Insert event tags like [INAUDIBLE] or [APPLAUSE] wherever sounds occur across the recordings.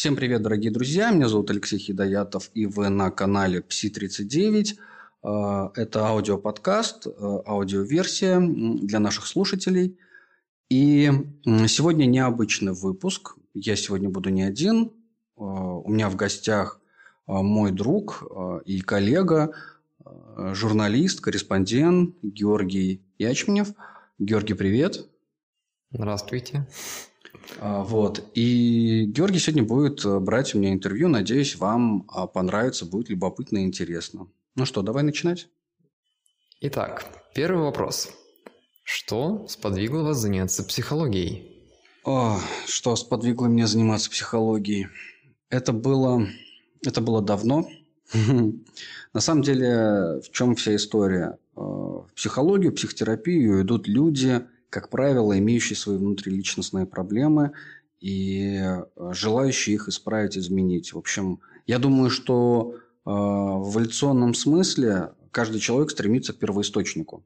Всем привет, дорогие друзья. Меня зовут Алексей Хидоятов, и вы на канале Пси-39. А, это аудиоподкаст, а, аудиоверсия для наших слушателей. И сегодня необычный выпуск. Я сегодня буду не один. А, у меня в гостях мой друг и коллега, журналист, корреспондент Георгий Ячменев. Георгий, привет. Здравствуйте. А, вот. И Георгий сегодня будет э, брать у меня интервью. Надеюсь, вам а, понравится, будет любопытно и интересно. Ну что, давай начинать? Итак, первый вопрос. Что сподвигло вас заняться психологией? О, что сподвигло меня заниматься психологией? Это было, это было давно. [LAUGHS] На самом деле, в чем вся история? Э, в психологию, психотерапию идут люди, как правило, имеющие свои внутриличностные проблемы и э, желающие их исправить, изменить. В общем, я думаю, что э, в эволюционном смысле каждый человек стремится к первоисточнику.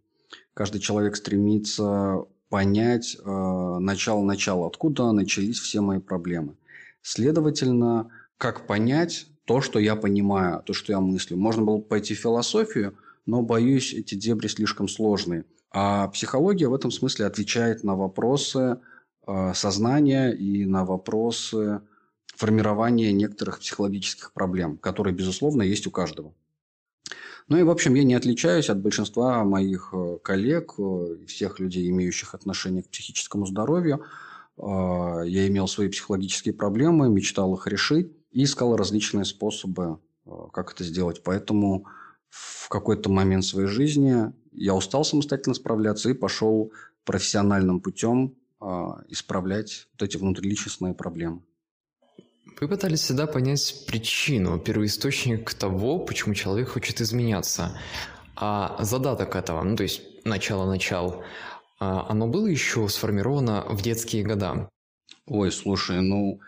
Каждый человек стремится понять э, начало-начало, откуда начались все мои проблемы. Следовательно, как понять то, что я понимаю, то, что я мыслю. Можно было бы пойти в философию, но, боюсь, эти дебри слишком сложные. А психология в этом смысле отвечает на вопросы э, сознания и на вопросы формирования некоторых психологических проблем, которые, безусловно, есть у каждого. Ну и, в общем, я не отличаюсь от большинства моих э, коллег э, всех людей, имеющих отношение к психическому здоровью. Я имел свои психологические проблемы, мечтал их решить и искал различные способы, как это сделать. Поэтому в какой-то момент своей жизни я устал самостоятельно справляться и пошел профессиональным путем э, исправлять вот эти внутриличностные проблемы. Вы пытались всегда понять причину, первоисточник того, почему человек хочет изменяться. А задаток этого, ну то есть начало-начал, а оно было еще сформировано в детские года? Ой, слушай, ну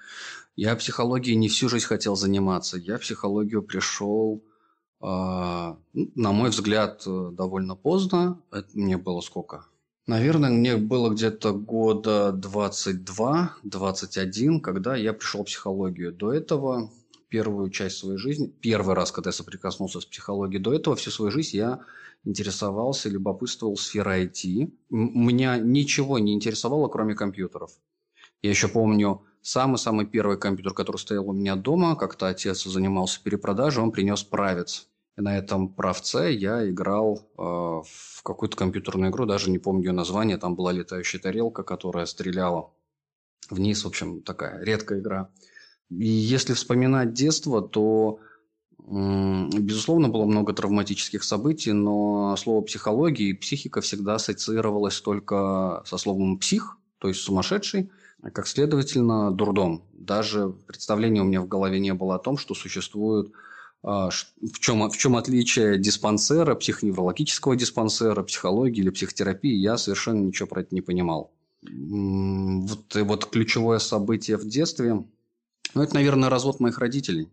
я психологией не всю жизнь хотел заниматься. Я психологию пришел а, на мой взгляд, э, довольно поздно. Это мне было сколько? Наверное, мне было где-то года 22-21, когда я пришел в психологию. До этого первую часть своей жизни, первый раз, когда я соприкоснулся с психологией, до этого всю свою жизнь я интересовался, любопытствовал сферой IT. Меня ничего не интересовало, кроме компьютеров. Я еще помню, Самый-самый первый компьютер, который стоял у меня дома, как-то отец занимался перепродажей, он принес правец. И на этом правце я играл э, в какую-то компьютерную игру, даже не помню ее название, там была летающая тарелка, которая стреляла вниз, в общем, такая редкая игра. И если вспоминать детство, то, безусловно, было много травматических событий, но слово психология и психика всегда ассоциировалось только со словом «псих», то есть «сумасшедший», как следовательно, дурдом. Даже представления у меня в голове не было о том, что существует а, в чем, в чем отличие диспансера, психоневрологического диспансера, психологии или психотерапии, я совершенно ничего про это не понимал. Вот, и вот ключевое событие в детстве, ну, это, наверное, развод моих родителей.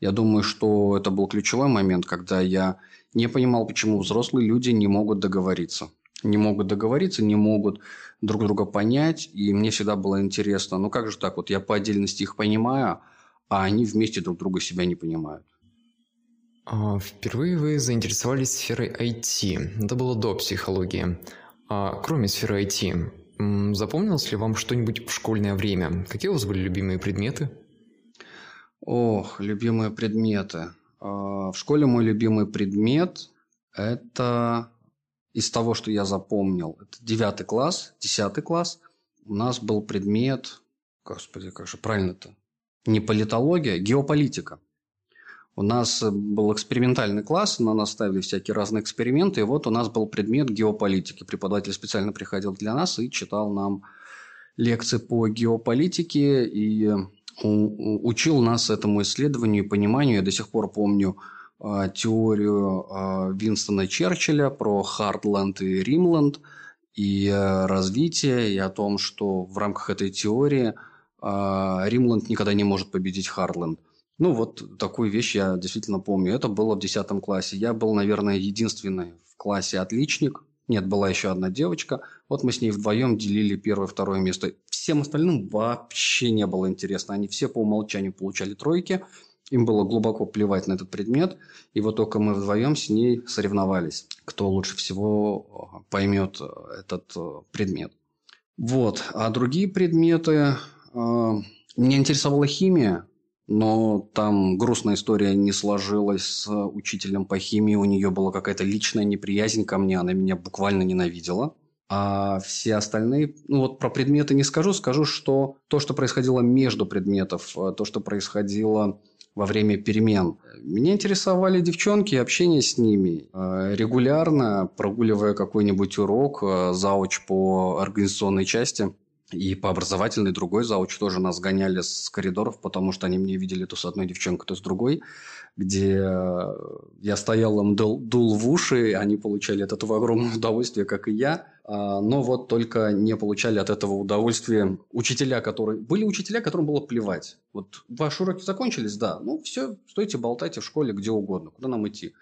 Я думаю, что это был ключевой момент, когда я не понимал, почему взрослые люди не могут договориться не могут договориться, не могут друг друга понять. И мне всегда было интересно, ну как же так, вот я по отдельности их понимаю, а они вместе друг друга себя не понимают. А, впервые вы заинтересовались сферой IT. Это было до психологии. А кроме сферы IT, запомнилось ли вам что-нибудь в школьное время? Какие у вас были любимые предметы? Ох, любимые предметы. А, в школе мой любимый предмет – это из того, что я запомнил, это девятый класс, десятый класс, у нас был предмет, господи, как же правильно-то, не политология, а геополитика. У нас был экспериментальный класс, на нас ставили всякие разные эксперименты, и вот у нас был предмет геополитики. Преподаватель специально приходил для нас и читал нам лекции по геополитике и учил нас этому исследованию и пониманию. Я до сих пор помню теорию а, Винстона Черчилля про Хардленд и Римленд и э, развитие, и о том, что в рамках этой теории а, Римленд никогда не может победить Хардленд. Ну, вот такую вещь я действительно помню. Это было в 10 классе. Я был, наверное, единственный в классе отличник, Нет, была еще одна девочка. Вот мы с ней вдвоем делили первое второе место. Всем остальным вообще не было интересно. Они все по умолчанию получали тройки. Им было глубоко плевать на этот предмет. И вот только мы вдвоем с ней соревновались, кто лучше всего поймет этот предмет. Вот. А другие предметы... Меня интересовала химия, но там грустная история не сложилась с учителем по химии. У нее была какая-то личная неприязнь ко мне, она меня буквально ненавидела. А все остальные, ну вот про предметы не скажу, скажу, что то, что происходило между предметов, то, что происходило во время перемен. Меня интересовали девчонки общение с ними. Э, регулярно, прогуливая какой-нибудь урок, э, зауч по организационной части – и по образовательной другой зауч тоже нас гоняли с коридоров, потому что они мне видели то с одной девчонкой, то с другой, где э, я стоял им дул в уши, они получали от этого огромное удовольствие, как и я. А, но вот только не получали от этого удовольствия учителя, которые... Были учителя, которым было плевать. Вот ваши уроки закончились, да, ну все, стойте, болтайте в школе где угодно, куда нам идти.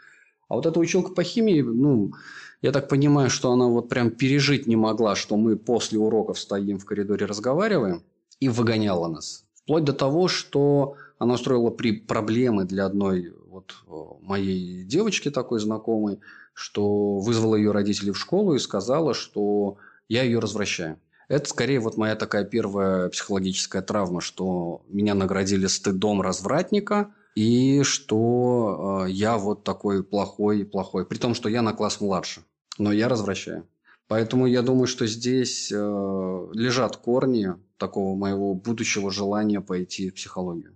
А вот эта училка по химии, ну, я так понимаю, что она вот прям пережить не могла, что мы после уроков стоим в коридоре, разговариваем, и выгоняла нас. Вплоть до того, что она устроила при проблемы для одной вот моей девочки такой знакомой, что вызвала ее родителей в школу и сказала, что я ее развращаю. Это скорее вот моя такая первая психологическая травма, что меня наградили стыдом развратника – и что э, я вот такой плохой и плохой. При том, что я на класс младше, но я развращаю. Поэтому я думаю, что здесь э, лежат корни такого моего будущего желания пойти в психологию.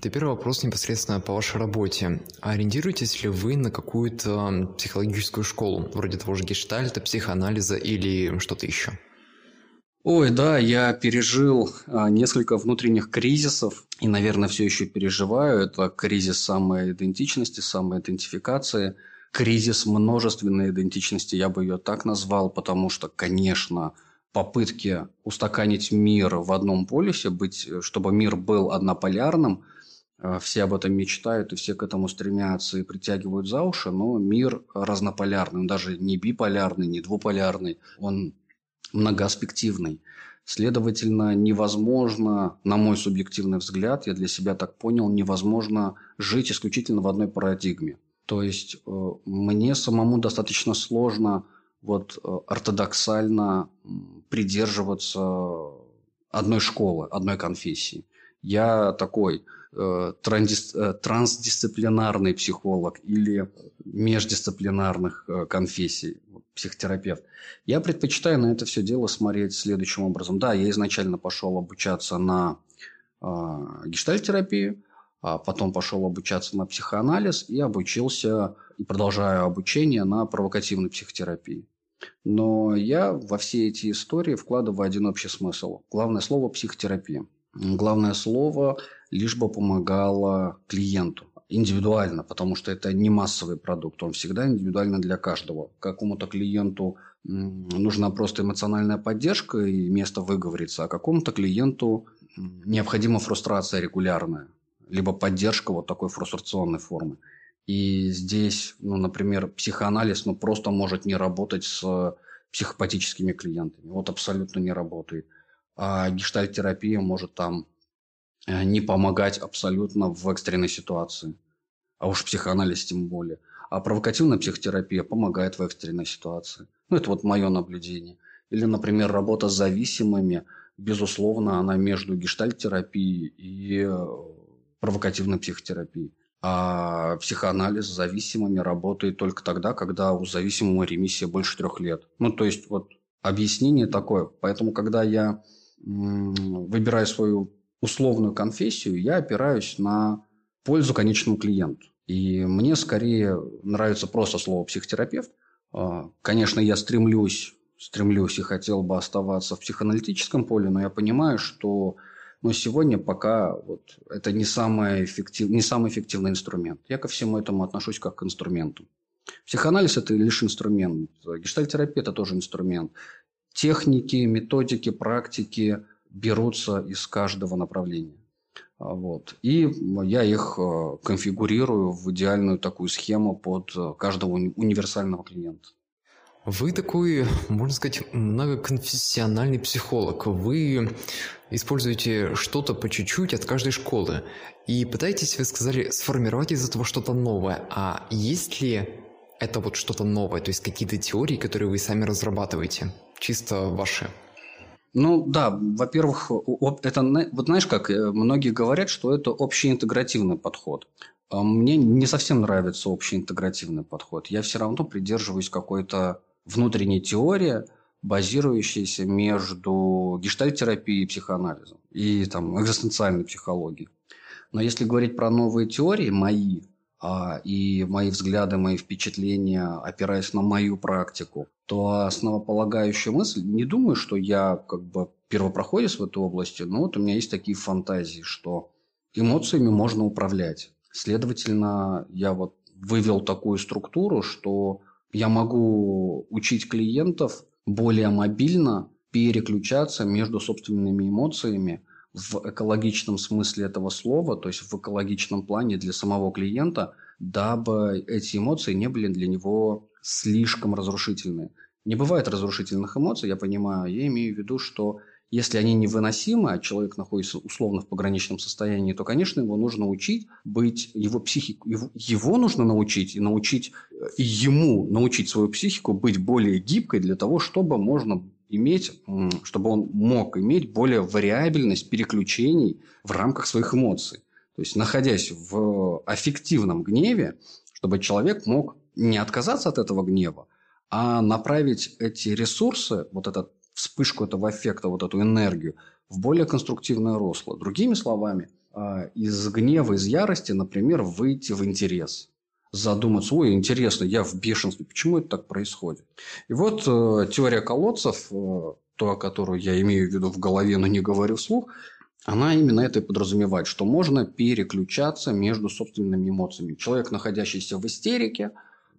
Теперь вопрос непосредственно по вашей работе. Ориентируетесь ли вы на какую-то психологическую школу, вроде того же гештальта, психоанализа или что-то еще? Ой, да, я пережил а, несколько внутренних кризисов и, наверное, все еще переживаю. Это кризис самоидентичности, самоидентификации, кризис множественной идентичности, я бы ее так назвал, потому что, конечно, попытки устаканить мир в одном полюсе, быть, чтобы мир был однополярным, а, все об этом мечтают и все к этому стремятся и притягивают за уши, но мир разнополярный, он даже не биполярный, не двуполярный, он многоаспективный. Следовательно, невозможно, на мой субъективный взгляд, я для себя так понял, невозможно жить исключительно в одной парадигме. То есть э, мне самому достаточно сложно вот э, ортодоксально придерживаться одной школы, одной конфессии. Я такой э, трансдисциплинарный психолог или междисциплинарных конфессий психотерапевт. Я предпочитаю на это все дело смотреть следующим образом. Да, я изначально пошел обучаться на э, гештальтерапию, а потом пошел обучаться на психоанализ и обучился и продолжаю обучение на провокативной психотерапии. Но я во все эти истории вкладываю один общий смысл. Главное слово – психотерапия. Главное слово лишь бы помогало клиенту индивидуально, потому что это не массовый продукт, он всегда индивидуально для каждого. Какому-то клиенту нужна просто эмоциональная поддержка и место выговориться, а какому-то клиенту необходима фрустрация регулярная, либо поддержка вот такой фрустрационной формы. И здесь, ну, например, психоанализ ну, просто может не работать с психопатическими клиентами. Вот абсолютно не работает. А гештальтерапия может там Э, не помогать абсолютно в экстренной ситуации. А уж психоанализ тем более. А провокативная психотерапия помогает в экстренной ситуации. Ну, это вот мое наблюдение. Или, например, работа с зависимыми, безусловно, она между гештальтерапией и э, провокативной психотерапией. А психоанализ с зависимыми работает только тогда, когда у зависимого ремиссия больше трех лет. Ну, то есть, вот объяснение такое. Поэтому, когда я выбираю свою условную конфессию, я опираюсь на пользу конечному клиенту. И мне скорее нравится просто слово психотерапевт. А, конечно, я стремлюсь, стремлюсь и хотел бы оставаться в психоаналитическом поле, но я понимаю, что но сегодня пока вот это не самый, эффектив, не самый эффективный инструмент. Я ко всему этому отношусь как к инструменту. Психоанализ – это лишь инструмент. Гештальтерапия – это тоже инструмент. Техники, методики, практики берутся из каждого направления. А, вот. И я их э, конфигурирую в идеальную такую схему под э, каждого универсального клиента. Вы такой, можно сказать, многоконфессиональный психолог. Вы используете что-то по чуть-чуть от каждой школы. И пытаетесь, вы сказали, сформировать из этого что-то новое. А есть ли это вот что-то новое? То есть какие-то теории, которые вы сами разрабатываете? Чисто ваши? Ну да, во-первых, это, вот знаешь как, э, многие говорят, что это общеинтегративный подход. А мне не совсем нравится общеинтегративный подход. Я все равно придерживаюсь какой-то внутренней теории, базирующейся между гештальтерапией и психоанализом, и там, экзистенциальной психологией. Но если говорить про новые теории, мои, а, и мои взгляды, мои впечатления, опираясь на мою практику, то основополагающая мысль, не думаю, что я как бы первопроходец в этой области, но вот у меня есть такие фантазии, что эмоциями можно управлять. Следовательно, я вот вывел такую структуру, что я могу учить клиентов более мобильно переключаться между собственными эмоциями в экологичном смысле этого слова, то есть в экологичном плане для самого клиента, дабы эти эмоции не были для него слишком разрушительные. Не бывает разрушительных эмоций, я понимаю. Я имею в виду, что если они невыносимы, а человек находится условно в пограничном состоянии, то, конечно, его нужно учить быть, его психику, его, нужно научить и научить, и ему научить свою психику быть более гибкой для того, чтобы можно иметь, чтобы он мог иметь более вариабельность переключений в рамках своих эмоций. То есть, находясь в аффективном гневе, чтобы человек мог не отказаться от этого гнева, а направить эти ресурсы, вот эту вспышку этого эффекта, вот эту энергию, в более конструктивное русло. Другими словами, а, из гнева, из ярости, например, выйти в интерес. Задуматься, ой, интересно, я в бешенстве, почему это так происходит? И вот э, теория колодцев, э, то, которую я имею в виду в голове, но не говорю вслух, она именно это и подразумевает, что можно переключаться между собственными эмоциями. Человек, находящийся в истерике,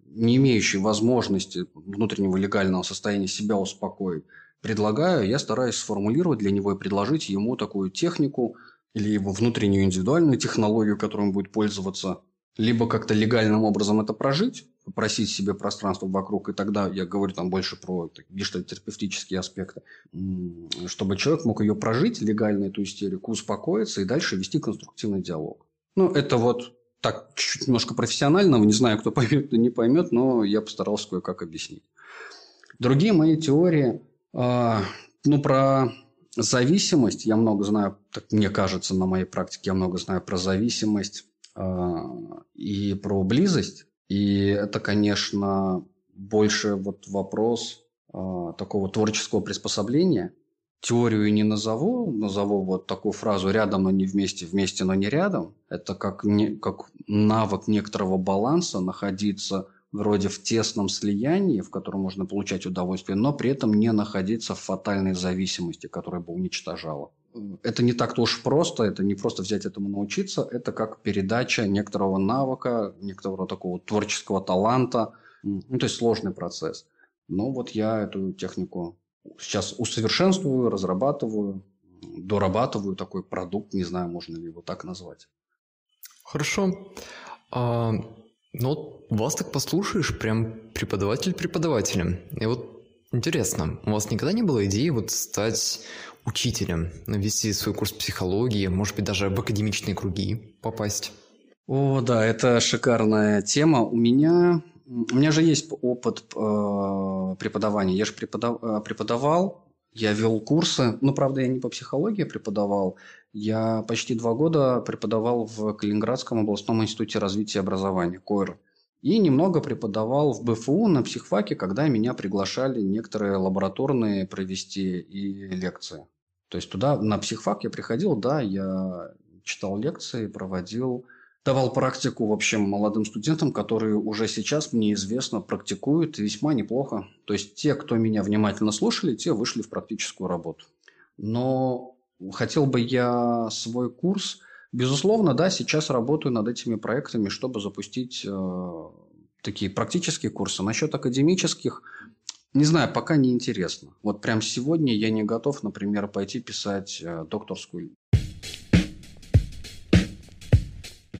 не имеющий возможности внутреннего легального состояния себя успокоить, предлагаю, я стараюсь сформулировать для него и предложить ему такую технику или его внутреннюю индивидуальную технологию, которой он будет пользоваться, либо как-то легальным образом это прожить, попросить себе пространство вокруг, и тогда я говорю там больше про гештальтерапевтические аспекты, чтобы человек мог ее прожить, легально эту истерику, успокоиться и дальше вести конструктивный диалог. Ну, это вот так, чуть-чуть немножко профессионального, не знаю, кто [LAUGHS] поймет, не поймет, но я постарался кое-как объяснить. Другие мои теории, ну, про зависимость, я много знаю, так мне кажется, на моей практике я много знаю про зависимость э, и про близость. И это, конечно, больше вот вопрос э, такого творческого приспособления. Теорию не назову, назову вот такую фразу «рядом, но не вместе, вместе, но не рядом». Это как, не, как навык некоторого баланса находиться вроде в тесном слиянии, в котором можно получать удовольствие, но при этом не находиться в фатальной зависимости, которая бы уничтожала это не так-то уж просто, это не просто взять этому научиться, это как передача некоторого навыка, некоторого такого творческого таланта, ну, то есть сложный процесс. Но вот я эту технику сейчас усовершенствую, разрабатываю, дорабатываю такой продукт, не знаю, можно ли его так назвать. Хорошо. Ну, вас так послушаешь, прям преподаватель преподавателем. И вот интересно, у вас никогда не было идеи вот стать учителем, вести свой курс психологии, может быть, даже в академичные круги попасть? О, да, это шикарная тема. У меня, у меня же есть опыт э, преподавания. Я же преподав, э, преподавал, я вел курсы. Ну, правда, я не по психологии преподавал. Я почти два года преподавал в Калининградском областном институте развития и образования, КОИР. И немного преподавал в БФУ на психфаке, когда меня приглашали некоторые лабораторные провести и лекции. То есть туда, на психфак я приходил, да, я читал лекции, проводил, давал практику, в общем, молодым студентам, которые уже сейчас, мне известно, практикуют весьма неплохо. То есть те, кто меня внимательно слушали, те вышли в практическую работу. Но хотел бы я свой курс, безусловно, да, сейчас работаю над этими проектами, чтобы запустить э, такие практические курсы. Насчет академических, не знаю, пока не интересно. Вот прям сегодня я не готов, например, пойти писать э, докторскую.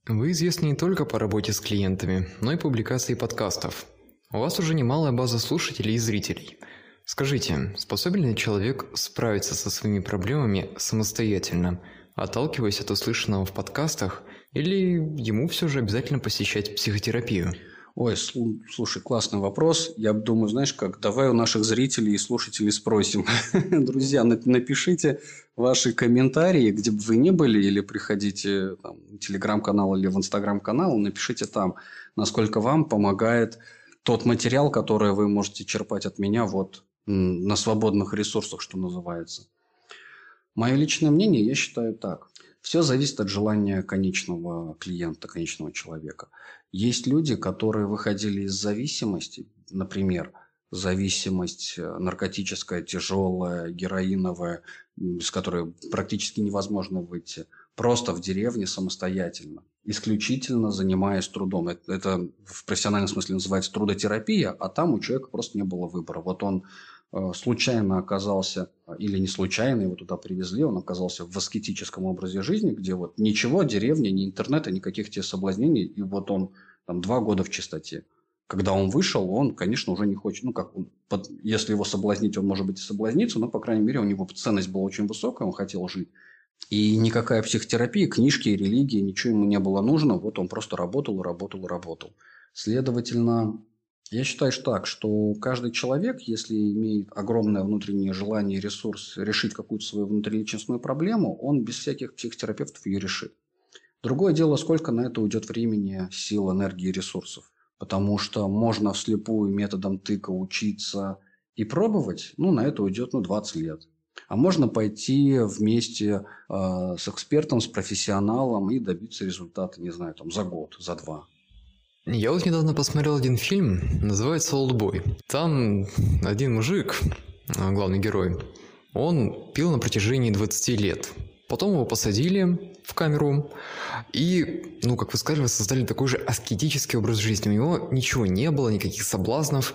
Вы известны не только по работе с клиентами, но и публикацией подкастов. У вас уже немалая база слушателей и зрителей. Скажите, способен ли человек справиться со своими проблемами самостоятельно, отталкиваясь от услышанного в подкастах, или ему все же обязательно посещать психотерапию? Ой, слушай, классный вопрос. Я думаю, знаешь как, давай у наших зрителей и слушателей спросим. [LAUGHS] Друзья, напишите ваши комментарии, где бы вы ни были, или приходите там, в телеграм-канал или в инстаграм-канал, напишите там, насколько вам помогает тот материал, который вы можете черпать от меня вот на свободных ресурсах, что называется. Мое личное мнение, я считаю так. Все зависит от желания конечного клиента, конечного человека. Есть люди, которые выходили из зависимости, например, зависимость э, наркотическая, тяжелая, героиновая, с которой практически невозможно выйти, просто в деревне самостоятельно, исключительно занимаясь трудом. Это, это в профессиональном смысле называется трудотерапия, а там у человека просто не было выбора. Вот он случайно оказался, или не случайно его туда привезли, он оказался в аскетическом образе жизни, где вот ничего, деревня, ни интернета, никаких тебе соблазнений, и вот он там два года в чистоте. Когда он вышел, он, конечно, уже не хочет, ну, как он, под, если его соблазнить, он, может быть, и соблазнится, но, по крайней мере, у него ценность была очень высокая, он хотел жить. И никакая психотерапия, книжки, религии, ничего ему не было нужно. Вот он просто работал, работал, работал. Следовательно, я считаю что так, что каждый человек, если имеет огромное внутреннее желание и ресурс решить какую-то свою внутриличностную проблему, он без всяких психотерапевтов ее решит. Другое дело, сколько на это уйдет времени, сил, энергии ресурсов. Потому что можно вслепую методом тыка учиться и пробовать, ну, на это уйдет, ну, 20 лет. А можно пойти вместе э, с экспертом, с профессионалом и добиться результата, не знаю, там, за год, за два. Я вот недавно посмотрел один фильм, называется «Олдбой». Там один мужик, а, главный герой, он пил на протяжении 20 лет. Потом его посадили в камеру и, ну, как вы сказали, создали такой же аскетический образ жизни. У него ничего не было, никаких соблазнов,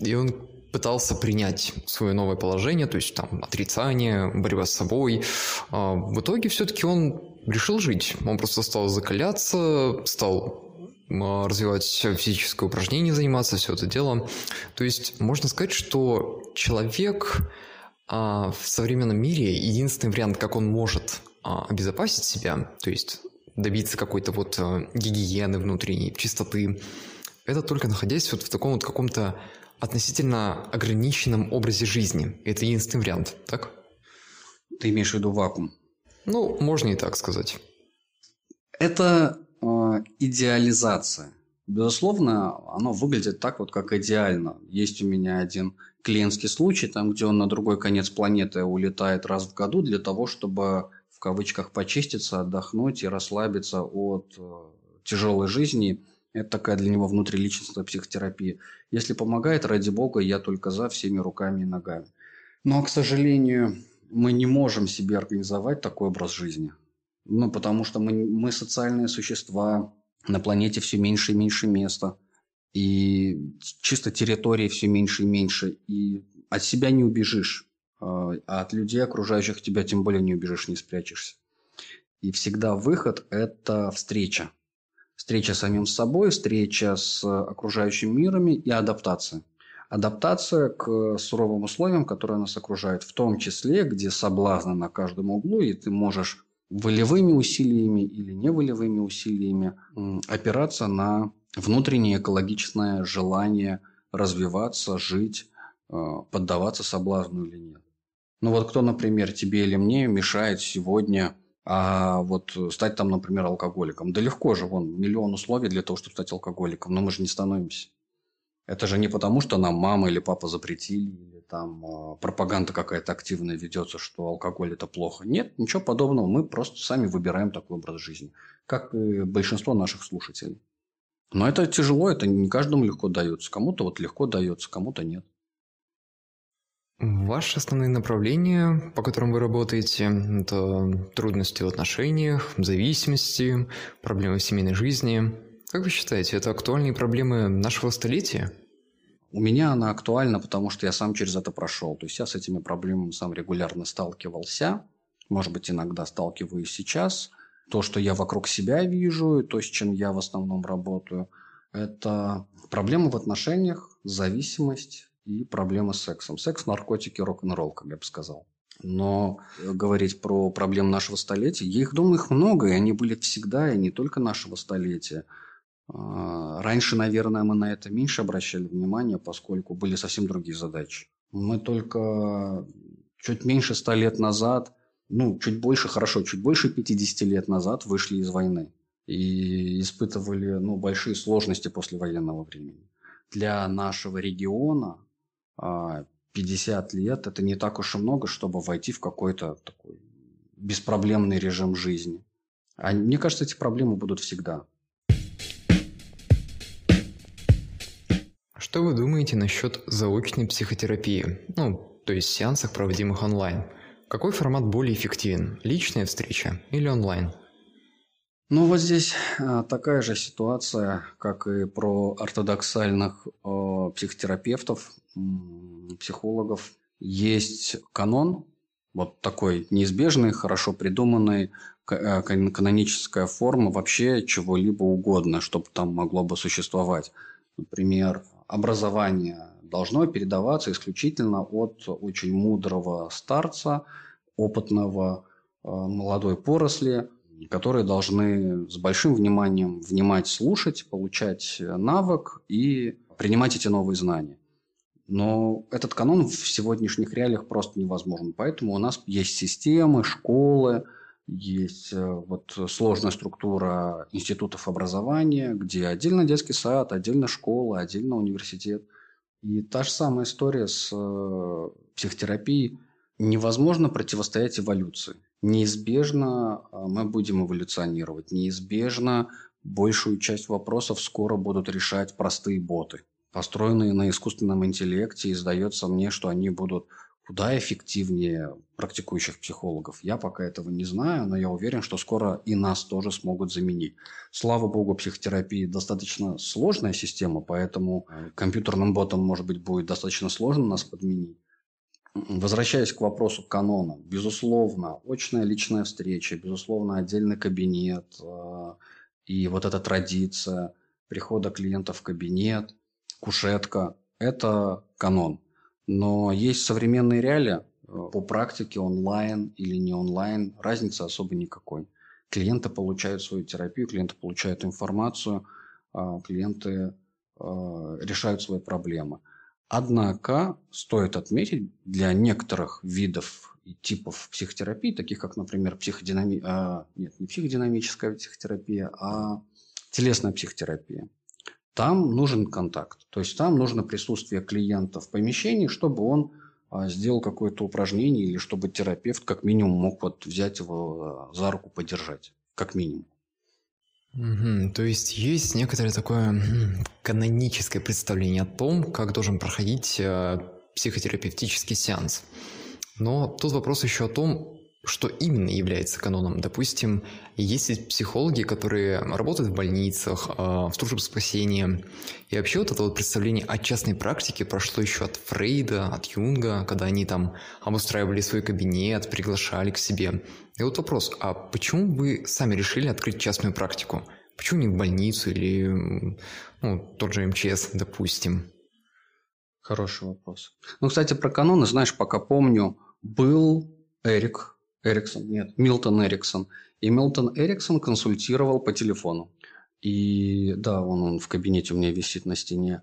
и он пытался принять свое новое положение, то есть там отрицание, борьба с собой. А в итоге все-таки он решил жить. Он просто стал закаляться, стал развивать физическое упражнение, заниматься, все это дело. То есть можно сказать, что человек а, в современном мире единственный вариант, как он может а, обезопасить себя, то есть добиться какой-то вот гигиены внутренней, чистоты, это только находясь вот в таком вот каком-то относительно ограниченном образе жизни. Это единственный вариант, так? Ты имеешь в виду вакуум? Ну, можно и так сказать. Это Э, идеализация. Безусловно, оно выглядит так вот, как идеально. Есть у меня один клиентский случай, там, где он на другой конец планеты улетает раз в году для того, чтобы в кавычках почиститься, отдохнуть и расслабиться от э, тяжелой жизни. Это такая для него внутриличностная психотерапия. Если помогает, ради бога, я только за всеми руками и ногами. Но, к сожалению, мы не можем себе организовать такой образ жизни. Ну, потому что мы, мы социальные существа, на планете все меньше и меньше места. И чисто территории все меньше и меньше. И от себя не убежишь. А, а от людей, окружающих тебя, тем более не убежишь, не спрячешься. И всегда выход – это встреча. Встреча с самим собой, встреча с окружающим миром и адаптация. Адаптация к суровым условиям, которые нас окружают, в том числе, где соблазны на каждом углу, и ты можешь волевыми усилиями или неволевыми усилиями опираться на внутреннее экологичное желание развиваться, жить, э, поддаваться соблазну или нет. Ну вот кто, например, тебе или мне мешает сегодня а вот стать там, например, алкоголиком? Да легко же, вон, миллион условий для того, чтобы стать алкоголиком, но мы же не становимся. Это же не потому, что нам мама или папа запретили, или там э, пропаганда какая-то активная ведется, что алкоголь это плохо. Нет, ничего подобного. Мы просто сами выбираем такой образ жизни, как и большинство наших слушателей. Но это тяжело, это не каждому легко дается. Кому-то вот легко дается, кому-то нет. Ваши основные направления, по которым вы работаете, это трудности в отношениях, зависимости, проблемы в семейной жизни – как вы считаете, это актуальные проблемы нашего столетия? У меня она актуальна, потому что я сам через это прошел. То есть я с этими проблемами сам регулярно сталкивался. Может быть, иногда сталкиваюсь сейчас. то, что я вокруг себя вижу, то, с чем я в основном работаю, это проблемы в отношениях, зависимость и проблемы с сексом. Секс, наркотики, рок-н-ролл, как я бы сказал. Но говорить про проблемы нашего столетия, я их думаю, их много, и они были всегда, и не только нашего столетия. А, раньше, наверное, мы на это меньше обращали внимание, поскольку были совсем другие задачи. Мы только чуть меньше ста лет назад, ну, чуть больше, хорошо, чуть больше 50 лет назад вышли из войны и испытывали ну, большие сложности после военного времени. Для нашего региона 50 а, лет – это не так уж и много, чтобы войти в какой-то такой беспроблемный режим жизни. А мне кажется, эти проблемы будут всегда. Что вы думаете насчет заочной психотерапии? Ну, то есть сеансах, проводимых онлайн. Какой формат более эффективен? Личная встреча или онлайн? Ну, вот здесь а, такая же ситуация, как и про ортодоксальных э, психотерапевтов, психологов. Есть канон, вот такой неизбежный, хорошо придуманный, э, каноническая форма вообще чего-либо угодно, чтобы там могло бы существовать. Например, образование должно передаваться исключительно от очень мудрого старца, опытного э, молодой поросли, которые должны с большим вниманием внимать, слушать, получать навык и принимать эти новые знания. Но этот канон в сегодняшних реалиях просто невозможен. Поэтому у нас есть системы, школы, есть э, вот сложная структура институтов образования, где отдельно детский сад, отдельно школа, отдельно университет. И та же самая история с э, психотерапией. Невозможно противостоять эволюции. Неизбежно э, мы будем эволюционировать. Неизбежно большую часть вопросов скоро будут решать простые боты, построенные на искусственном интеллекте. И сдается мне, что они будут куда эффективнее практикующих психологов. Я пока этого не знаю, но я уверен, что скоро и нас тоже смогут заменить. Слава богу, психотерапия достаточно сложная система, поэтому компьютерным ботам, может быть, будет достаточно сложно нас подменить. Возвращаясь к вопросу канона, безусловно, очная личная встреча, безусловно, отдельный кабинет э, и вот эта традиция прихода клиента в кабинет, кушетка – это канон. Но есть современные реалии э, по практике онлайн или не онлайн, разницы особо никакой. Клиенты получают свою терапию, клиенты получают информацию, а клиенты э, решают свои проблемы. Однако стоит отметить, для некоторых видов и типов психотерапии, таких как, например, психодинами... а, нет, не психодинамическая психотерапия, а телесная психотерапия. Там нужен контакт. То есть там нужно присутствие клиента в помещении, чтобы он а, сделал какое-то упражнение или чтобы терапевт как минимум мог вот взять его а, за руку, подержать. Как минимум. Угу, то есть есть некоторое такое каноническое представление о том, как должен проходить э, психотерапевтический сеанс. Но тут вопрос еще о том, что именно является каноном. Допустим, есть психологи, которые работают в больницах, а, в службах спасения. И вообще вот это вот представление о частной практике прошло еще от Фрейда, от Юнга, когда они там обустраивали свой кабинет, приглашали к себе. И вот вопрос, а почему вы сами решили открыть частную практику? Почему не в больницу или ну, тот же МЧС, допустим? Хороший вопрос. Ну, кстати, про каноны, знаешь, пока помню, был Эрик Эриксон, нет, Милтон Эриксон. И Милтон Эриксон консультировал по телефону. И да, он, он в кабинете у меня висит на стене.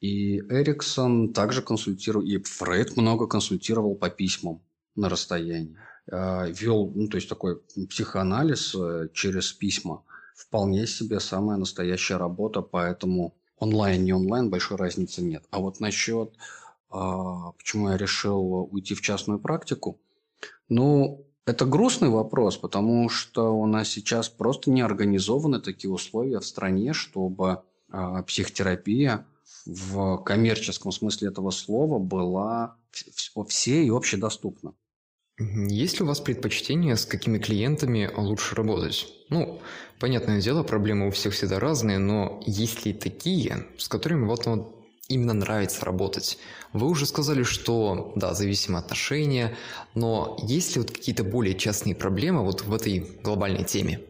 И Эриксон также консультировал, и Фрейд много консультировал по письмам на расстоянии. Э, вел, ну, то есть такой психоанализ э, через письма. Вполне себе самая настоящая работа, поэтому онлайн, не онлайн, большой разницы нет. А вот насчет, а, почему я решил уйти в частную практику, ну, это грустный вопрос, потому что у нас сейчас просто не организованы такие условия в стране, чтобы э, психотерапия в коммерческом смысле этого слова была все и общедоступна. Есть ли у вас предпочтение, с какими клиентами лучше работать? Ну, понятное дело, проблемы у всех всегда разные, но есть ли такие, с которыми вот, вот именно нравится работать. Вы уже сказали, что, да, зависимые отношения, но есть ли вот какие-то более частные проблемы вот в этой глобальной теме?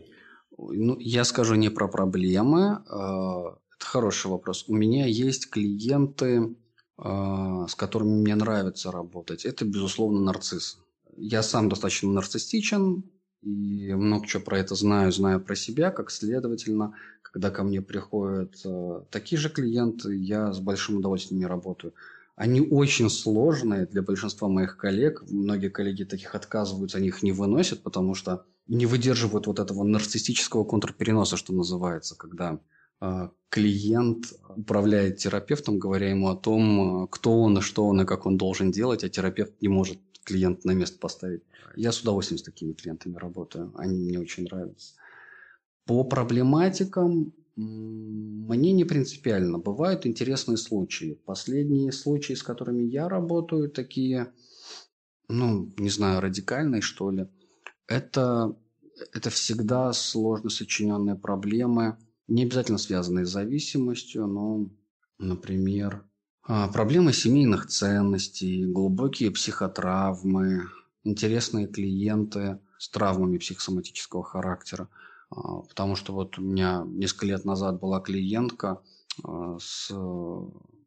Ну, я скажу не про проблемы. А, это хороший вопрос. У меня есть клиенты, а, с которыми мне нравится работать. Это, безусловно, нарцисс. Я сам достаточно нарциссичен и много чего про это знаю, знаю про себя, как следовательно, когда ко мне приходят а, такие же клиенты, я с большим удовольствием не работаю. Они очень сложные для большинства моих коллег. Многие коллеги таких отказываются, они их не выносят, потому что не выдерживают вот этого нарциссического контрпереноса, что называется, когда э, клиент управляет терапевтом, говоря ему о том, кто он и что он и как он должен делать, а терапевт не может клиент на место поставить. Я с удовольствием с такими клиентами работаю, они мне очень нравятся. По проблематикам мне не принципиально. Бывают интересные случаи. Последние случаи, с которыми я работаю, такие, ну, не знаю, радикальные, что ли. Это, это всегда сложно сочиненные проблемы, не обязательно связанные с зависимостью, но, например, а, проблемы семейных ценностей, глубокие психотравмы, интересные клиенты с травмами психосоматического характера – потому что вот у меня несколько лет назад была клиентка а, с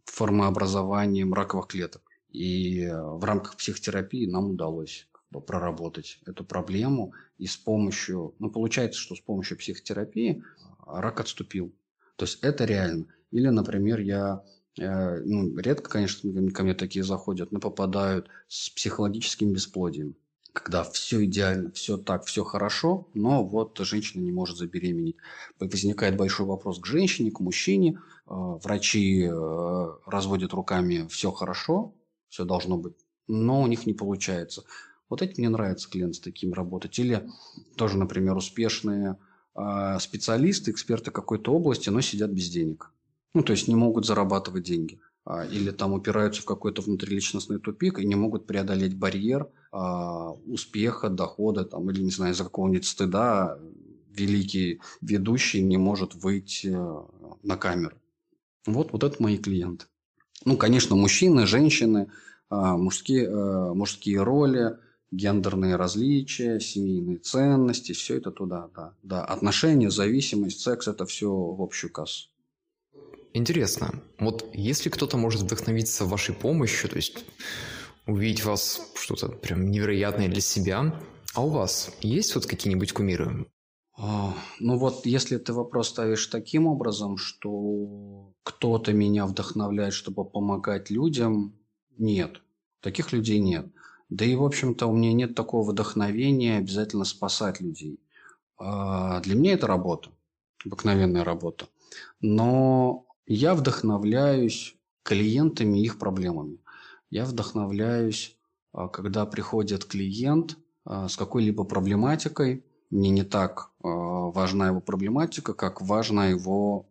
формообразованием раковых клеток. И в рамках психотерапии нам удалось как бы проработать эту проблему. И с помощью, ну, получается, что с помощью психотерапии рак отступил. То есть это реально. Или, например, я э, ну, редко, конечно, ко мне такие заходят, но попадают с психологическим бесплодием когда все идеально, все так, все хорошо, но вот женщина не может забеременеть. Возникает большой вопрос к женщине, к мужчине. Э, врачи э, разводят руками, все хорошо, все должно быть, но у них не получается. Вот эти мне нравится клиент с таким работать. Или тоже, например, успешные э, специалисты, эксперты какой-то области, но сидят без денег. Ну, то есть не могут зарабатывать деньги. А, или там упираются в какой-то внутриличностный тупик и не могут преодолеть барьер успеха, дохода там, или, не знаю, из-за какого-нибудь стыда великий ведущий не может выйти э, на камеру. Вот, вот это мои клиенты. Ну, конечно, мужчины, женщины, а, мужские, э, мужские роли, гендерные различия, семейные ценности, все это туда, да. да. Отношения, зависимость, секс – это все в общую кассу. Интересно, вот если кто-то может вдохновиться вашей помощью, то есть увидеть вас что-то прям невероятное для себя, а у вас есть вот какие-нибудь кумиры? А, ну вот, если ты вопрос ставишь таким образом, что кто-то меня вдохновляет, чтобы помогать людям, нет. Таких людей нет. Да и, в общем-то, у меня нет такого вдохновения обязательно спасать людей. А для меня это работа, обыкновенная работа. Но я вдохновляюсь клиентами и их проблемами. Я вдохновляюсь, а, когда приходит клиент а, с какой-либо проблематикой. Мне не так а, важна его проблематика, как важна его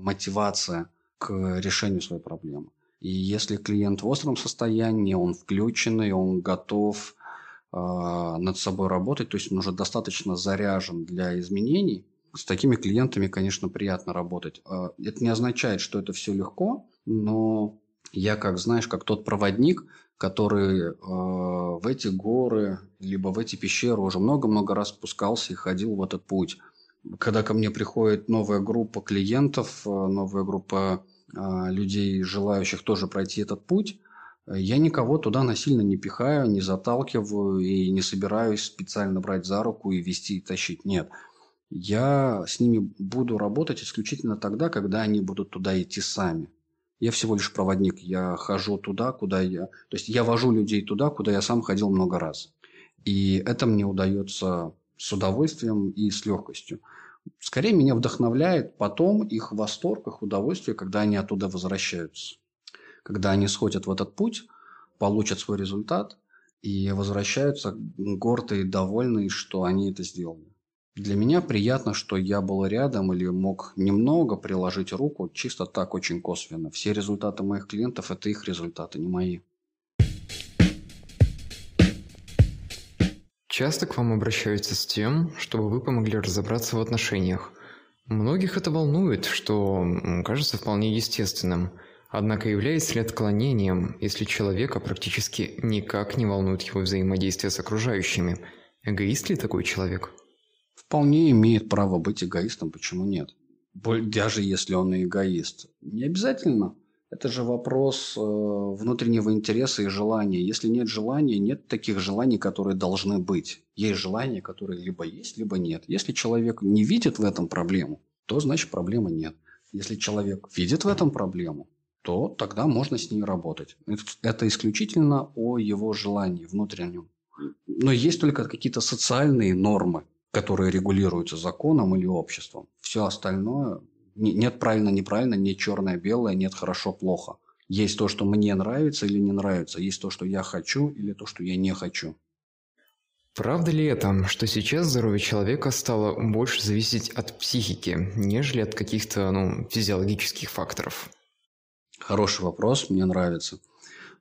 мотивация к решению своей проблемы. И если клиент в остром состоянии, он включенный, он готов над собой работать, то есть он уже достаточно заряжен для изменений, с такими клиентами, конечно, приятно работать. Это не означает, что это все легко, но я, как знаешь, как тот проводник, который э, в эти горы, либо в эти пещеры уже много-много раз спускался и ходил в этот путь. Когда ко мне приходит новая группа клиентов, э, новая группа э, людей, желающих тоже пройти этот путь, я никого туда насильно не пихаю, не заталкиваю и не собираюсь специально брать за руку и вести и тащить. Нет я с ними буду работать исключительно тогда, когда они будут туда идти сами. Я всего лишь проводник, я хожу туда, куда я... То есть я вожу людей туда, куда я сам ходил много раз. И это мне удается с удовольствием и с легкостью. Скорее меня вдохновляет потом их восторг, их удовольствие, когда они оттуда возвращаются. Когда они сходят в этот путь, получат свой результат и возвращаются гордые и довольные, что они это сделали. Для меня приятно, что я был рядом или мог немного приложить руку, чисто так, очень косвенно. Все результаты моих клиентов – это их результаты, не мои. Часто к вам обращаются с тем, чтобы вы помогли разобраться в отношениях. Многих это волнует, что кажется вполне естественным. Однако является ли отклонением, если человека практически никак не волнует его взаимодействие с окружающими? Эгоист ли такой человек? Вполне имеет право быть эгоистом, почему нет? Даже если он и эгоист. Не обязательно. Это же вопрос э, внутреннего интереса и желания. Если нет желания, нет таких желаний, которые должны быть. Есть желания, которые либо есть, либо нет. Если человек не видит в этом проблему, то значит проблемы нет. Если человек видит в этом проблему, то тогда можно с ней работать. Это исключительно о его желании внутреннем. Но есть только какие-то социальные нормы, которые регулируются законом или обществом. Все остальное нет правильно-неправильно, нет черное-белое, нет хорошо-плохо. Есть то, что мне нравится или не нравится. Есть то, что я хочу или то, что я не хочу. Правда ли это, что сейчас здоровье человека стало больше зависеть от психики, нежели от каких-то ну, физиологических факторов? Хороший вопрос, мне нравится.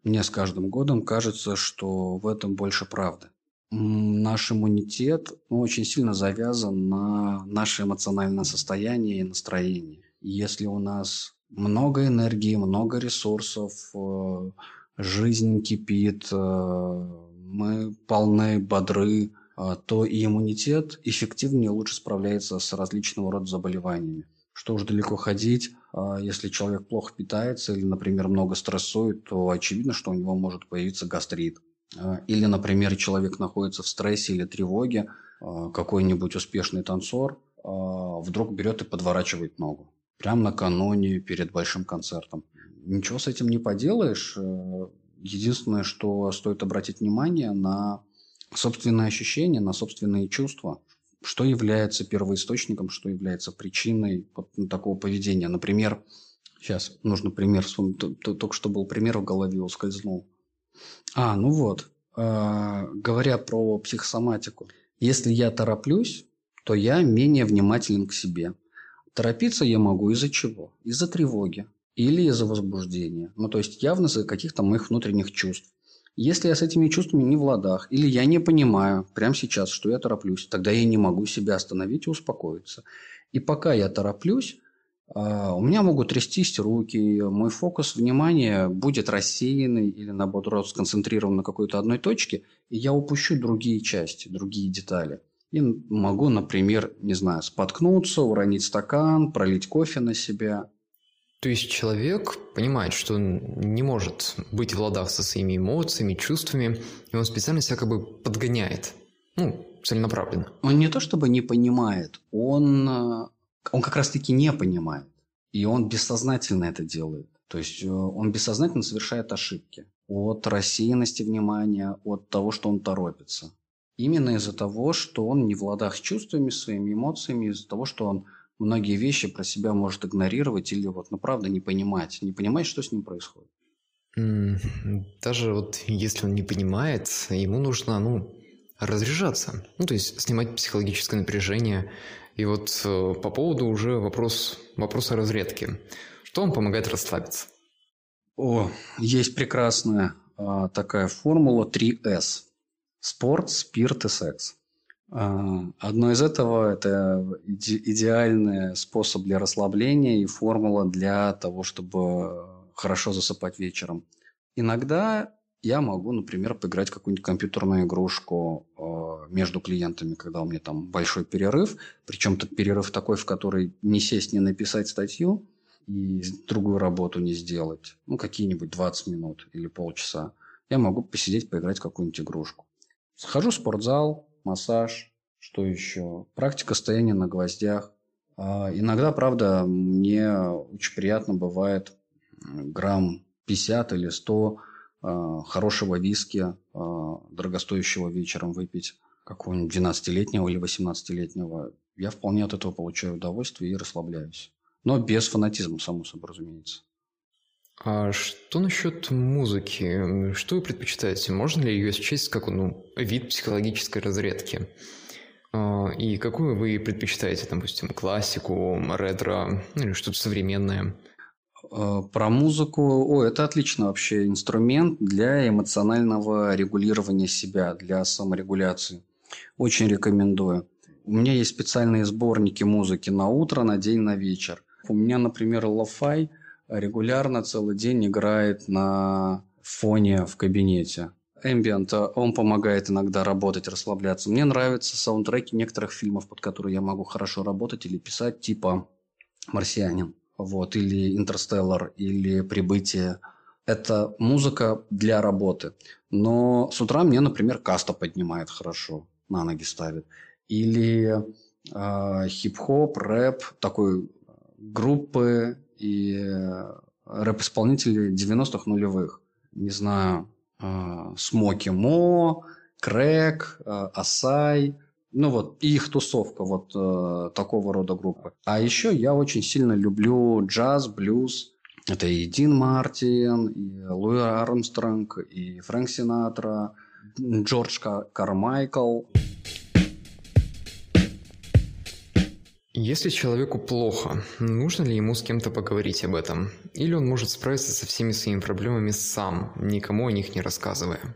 Мне с каждым годом кажется, что в этом больше правды. Наш иммунитет ну, очень сильно завязан на наше эмоциональное состояние и настроение. Если у нас много энергии, много ресурсов, э, жизнь кипит, э, мы полны, бодры, э, то и иммунитет эффективнее лучше справляется с различного рода заболеваниями. Что уж далеко ходить, если человек плохо питается или, например, много стрессует, то очевидно, что у него может появиться гастрит. А, или, например, человек находится в стрессе или тревоге, а, какой-нибудь успешный танцор а, вдруг берет и подворачивает ногу. Прямо накануне перед большим концертом. Ничего с этим не поделаешь. Э, единственное, что стоит обратить внимание на собственные ощущения, на собственные чувства. Что является первоисточником, что является причиной такого поведения. Например, сейчас нужно пример. Только что был пример в голове, ускользнул. А, ну вот. Э, говоря про психосоматику. Если я тороплюсь, то я менее внимателен к себе. Торопиться я могу из-за чего? Из-за тревоги или из-за возбуждения. Ну, то есть явно из-за каких-то моих внутренних чувств. Если я с этими чувствами не в ладах, или я не понимаю прямо сейчас, что я тороплюсь, тогда я не могу себя остановить и успокоиться. И пока я тороплюсь, у меня могут трястись руки, мой фокус внимания будет рассеянный или, наоборот, сконцентрирован на какой-то одной точке, и я упущу другие части, другие детали. И могу, например, не знаю, споткнуться, уронить стакан, пролить кофе на себя. То есть человек понимает, что он не может быть в ладах со своими эмоциями, чувствами, и он специально себя как бы подгоняет. Ну, целенаправленно. Он не то чтобы не понимает, он а, он как раз-таки не понимает. И он бессознательно это делает. То есть э, он бессознательно совершает ошибки от рассеянности внимания, от того, что он торопится. Именно из-за того, что он не в ладах с чувствами, своими эмоциями, из-за того, что он многие вещи про себя может игнорировать или вот, ну, правда, не понимать, не понимать, что с ним происходит. Даже вот если он не понимает, ему нужно, ну, разряжаться. Ну, то есть снимать психологическое напряжение, и вот э, по поводу уже вопрос, вопроса разрядки. Что вам помогает расслабиться? О, есть прекрасная а, такая формула 3S. Спорт, спирт и секс. А, одно из этого – это иде идеальный способ для расслабления и формула для того, чтобы хорошо засыпать вечером. Иногда я могу, например, поиграть какую-нибудь компьютерную игрушку э, между клиентами, когда у меня там большой перерыв. Причем тот перерыв такой, в который не сесть, не написать статью и другую работу не сделать. Ну, какие-нибудь 20 минут или полчаса. Я могу посидеть, поиграть в какую-нибудь игрушку. Схожу в спортзал, массаж, что еще? Практика стояния на гвоздях. А иногда, правда, мне очень приятно бывает грамм 50 или 100 Э, хорошего виски, э, дорогостоящего вечером выпить, какого-нибудь 12-летнего или 18-летнего, я вполне от этого получаю удовольствие и расслабляюсь. Но без фанатизма, само собой, разумеется. А что насчет музыки? Что вы предпочитаете? Можно ли ее счесть как ну, вид психологической разрядки? А, и какую вы предпочитаете, допустим, классику, ретро или что-то современное? Э, про музыку. О, это отличный вообще инструмент для эмоционального регулирования себя, для саморегуляции. Очень рекомендую. У меня есть специальные сборники музыки на утро, на день, на вечер. У меня, например, лофай регулярно целый день играет на фоне в кабинете. ambient, он помогает иногда работать, расслабляться. Мне нравятся саундтреки некоторых фильмов, под которые я могу хорошо работать или писать, типа «Марсианин», вот, или «Интерстеллар», или «Прибытие». Это музыка для работы. Но с утра мне, например, каста поднимает хорошо, на ноги ставит. Или э, хип-хоп, рэп такой группы и рэп-исполнителей 90-х нулевых. Не знаю, э, Смоки Мо, Крэк, э, Асай, ну вот, и их тусовка вот э, такого рода группы. А еще я очень сильно люблю джаз, блюз. Это и Дин Мартин, и Луи Армстронг, и Фрэнк Синатра, Джордж Кармайкл. Если человеку плохо, нужно ли ему с кем-то поговорить об этом? Или он может справиться со всеми своими проблемами сам, никому о них не рассказывая?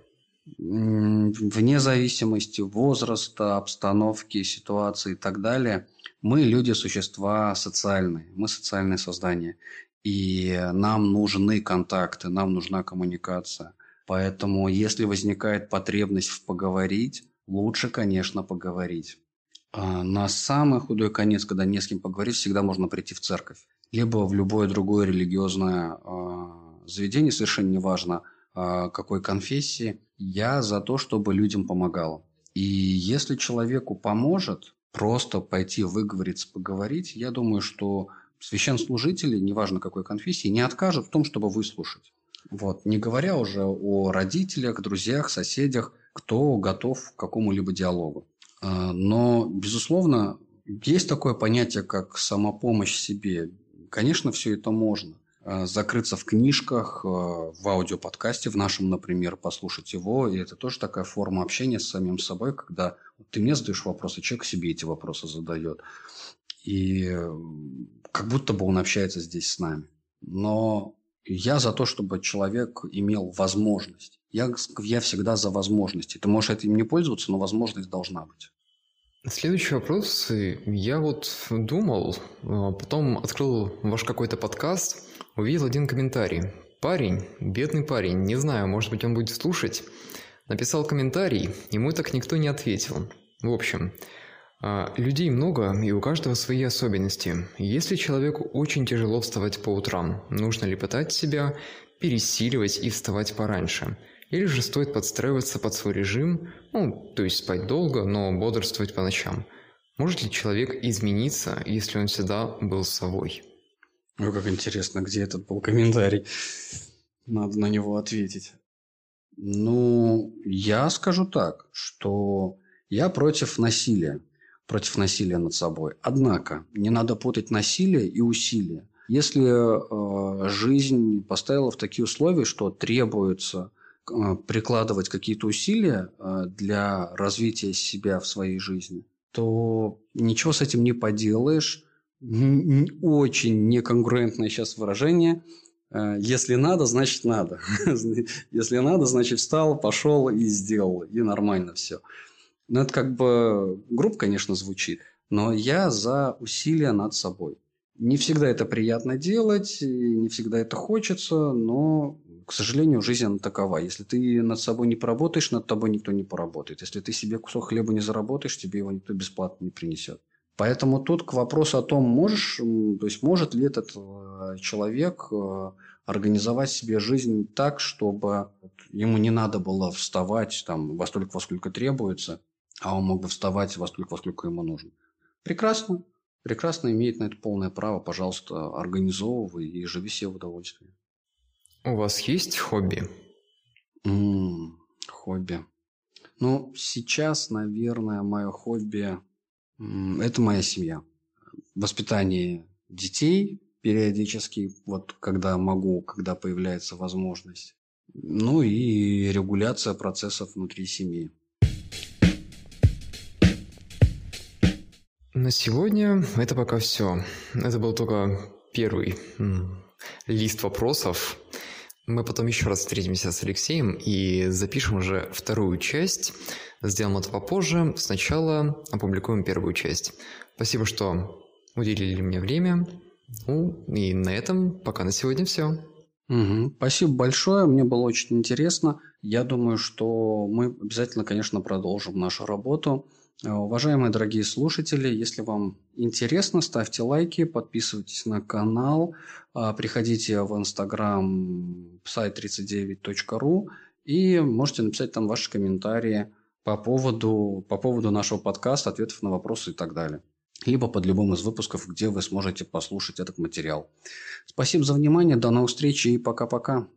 Вне зависимости возраста, обстановки, ситуации и так далее, мы люди существа социальные, мы социальные создания. И нам нужны контакты, нам нужна коммуникация. Поэтому, если возникает потребность в поговорить, лучше, конечно, поговорить. А, на самый худой конец, когда не с кем поговорить, всегда можно прийти в церковь. Либо в любое другое религиозное а, заведение, совершенно неважно, какой конфессии. Я за то, чтобы людям помогал. И если человеку поможет просто пойти выговориться, поговорить, я думаю, что священнослужители, неважно какой конфессии, не откажут в том, чтобы выслушать. Вот. Не говоря уже о родителях, друзьях, соседях, кто готов к какому-либо диалогу. А, но, безусловно, есть такое понятие, как самопомощь себе. Конечно, все это можно. А, закрыться в книжках, а, в аудиоподкасте, в нашем, например, послушать его. И это тоже такая форма общения с самим собой, когда ты мне задаешь вопросы, человек себе эти вопросы задает. И как будто бы он общается здесь с нами. Но я за то, чтобы человек имел возможность. Я, я всегда за возможности. Ты можешь этим не пользоваться, но возможность должна быть. Следующий вопрос. Я вот думал, потом открыл ваш какой-то подкаст, увидел один комментарий. Парень, бедный парень, не знаю, может быть он будет слушать, написал комментарий, ему так никто не ответил. В общем, а, людей много, и у каждого свои особенности. Если человеку очень тяжело вставать по утрам, нужно ли пытать себя, пересиливать и вставать пораньше? Или же стоит подстраиваться под свой режим, ну, то есть спать долго, но бодрствовать по ночам? Может ли человек измениться, если он всегда был собой? Ну, как интересно, где этот был комментарий. Надо на него ответить. Ну, я скажу так, что я против насилия против насилия над собой. Однако, не надо путать насилие и усилие. Если э, жизнь поставила в такие условия, что требуется э, прикладывать какие-то усилия э, для развития себя в своей жизни, то ничего с этим не поделаешь. Очень неконгруентное сейчас выражение. Э, если надо, значит надо. [LAUGHS] Если надо, значит встал, пошел и сделал. И нормально все. Ну, это как бы грубо, конечно, звучит, но я за усилия над собой. Не всегда это приятно делать, не всегда это хочется, но, к сожалению, жизнь она такова. Если ты над собой не поработаешь, над тобой никто не поработает. Если ты себе кусок хлеба не заработаешь, тебе его никто бесплатно не принесет. Поэтому тут к вопросу о том, можешь, то есть может ли этот э, человек э, организовать себе жизнь так, чтобы ему не надо было вставать там, во столько, во сколько требуется, а он мог бы вставать во столько, во сколько ему нужно. Прекрасно. Прекрасно имеет на это полное право. Пожалуйста, организовывай и живи себе в удовольствие. У вас есть хобби? М-м, хобби. Ну, сейчас, наверное, мое хобби – это моя семья. Воспитание детей периодически, вот когда могу, когда появляется возможность. Ну и регуляция процессов внутри семьи. На сегодня это пока все. Это был только первый лист вопросов. Мы потом еще раз встретимся с Алексеем и запишем уже вторую часть. Сделаем это попозже. Сначала опубликуем первую часть. Спасибо, что уделили мне время. Ну, и на этом пока на сегодня все. Угу. Спасибо большое, мне было очень интересно. Я думаю, что мы обязательно, конечно, продолжим нашу работу. Э, уважаемые дорогие слушатели, если вам интересно, ставьте лайки, подписывайтесь на канал, а, приходите в инстаграм сайт 39.ru и можете написать там ваши комментарии по поводу, по поводу нашего подкаста, ответов на вопросы и так далее. Либо под любым из выпусков, где вы сможете послушать этот материал. Спасибо за внимание, до новых встреч и пока-пока.